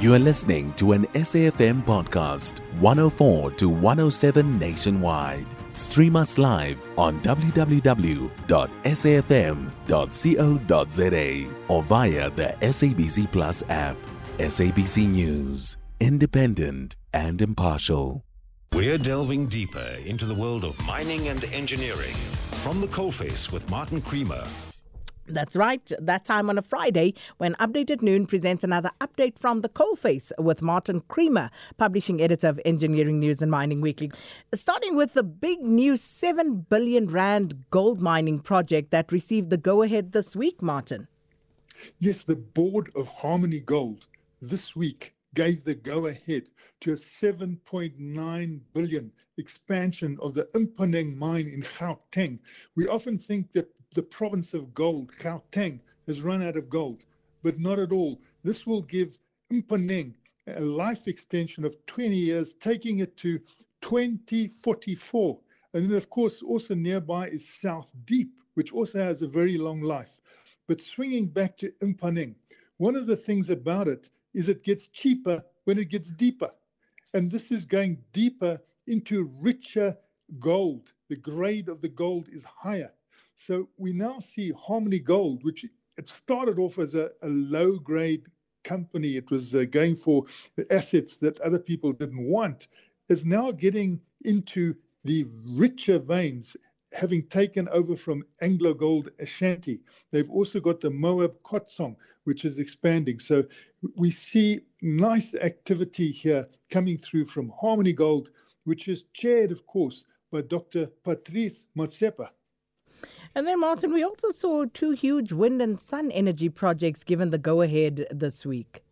You are listening to an SAFM podcast, 104 to 107 nationwide. Stream us live on www.safm.co.za or via the SABC Plus app. SABC News, independent and impartial. We're delving deeper into the world of mining and engineering. From the coalface with Martin Creamer. That's right. That time on a Friday when Updated Noon presents another update from the coalface with Martin Creamer, publishing editor of Engineering News and Mining Weekly. Starting with the big new 7 billion rand gold mining project that received the go ahead this week, Martin. Yes, the board of Harmony Gold this week gave the go ahead to a 7.9 billion expansion of the Mponeng mine in Gauteng. We often think that the province of gold, Gauteng, has run out of gold, but not at all. This will give Mponeng a life extension of 20 years, taking it to 2044. And then, of course, also nearby is South Deep, which also has a very long life. But swinging back to Mponeng, one of the things about it is it gets cheaper when it gets deeper. And this is going deeper into richer gold. The grade of the gold is higher. So we now see Harmony Gold, which it started off as a, a low grade company. It was uh, going for assets that other people didn't want, is now getting into the richer veins, having taken over from AngloGold Ashanti. They've also got the Moab Khotsong, which is expanding. So we see nice activity here coming through from Harmony Gold, which is chaired, of course, by Dr. Patrice Motsepe. And then, Martin, we also saw two huge wind and sun energy projects given the go ahead this week.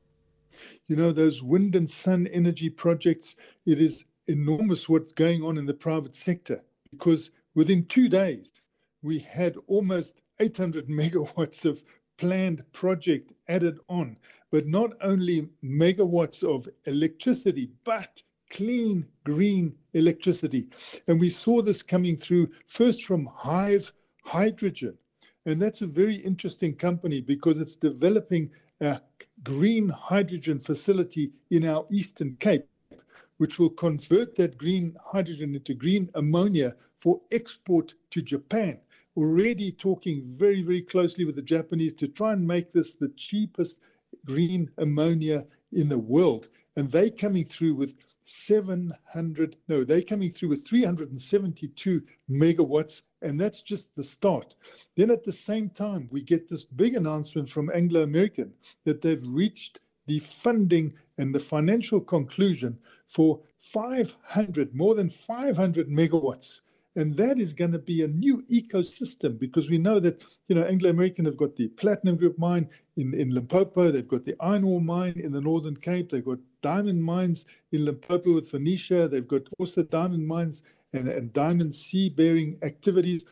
You know, those wind and sun energy projects, it is enormous what's going on in the private sector because within two days, we had almost 800 megawatts of planned project added on. But not only megawatts of electricity, but clean green electricity. And we saw this coming through first from Hive hydrogen. And that's a very interesting company because it's developing a green hydrogen facility in our Eastern Cape, which will convert that green hydrogen into green ammonia for export to Japan. Already talking very, very closely with the Japanese to try and make this the cheapest green ammonia in the world. And they coming through with 700, no, they're coming through with 372 megawatts, and that's just the start. Then at the same time, we get this big announcement from Anglo American that they've reached the funding and the financial conclusion for 500, more than 500 megawatts and that is going to be a new ecosystem because we know that you know Anglo American have got the platinum group mine in, in Limpopo, they've got the iron ore mine in the Northern Cape, they've got diamond mines in Limpopo with Venetia, they've got also diamond mines and, and diamond sea bearing activities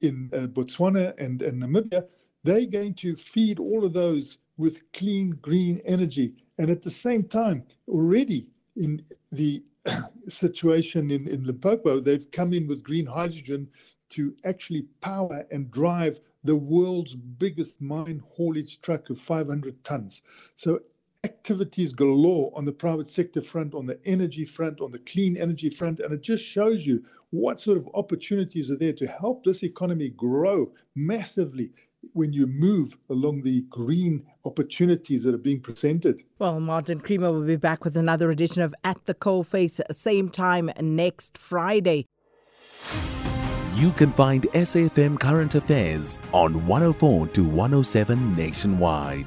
in uh, Botswana and, and Namibia. They're going to feed all of those with clean green energy. And at the same time, already in the situation in, in Limpopo, they've come in with green hydrogen to actually power and drive the world's biggest mine haulage truck of 500 tons. So activities galore on the private sector front, on the energy front, on the clean energy front, and it just shows you what sort of opportunities are there to help this economy grow massively when you move along the green opportunities that are being presented. Well, Martin Creamer will be back with another edition of At the Coalface, same time next Friday. You can find SAFM Current Affairs on 104 to 107 nationwide.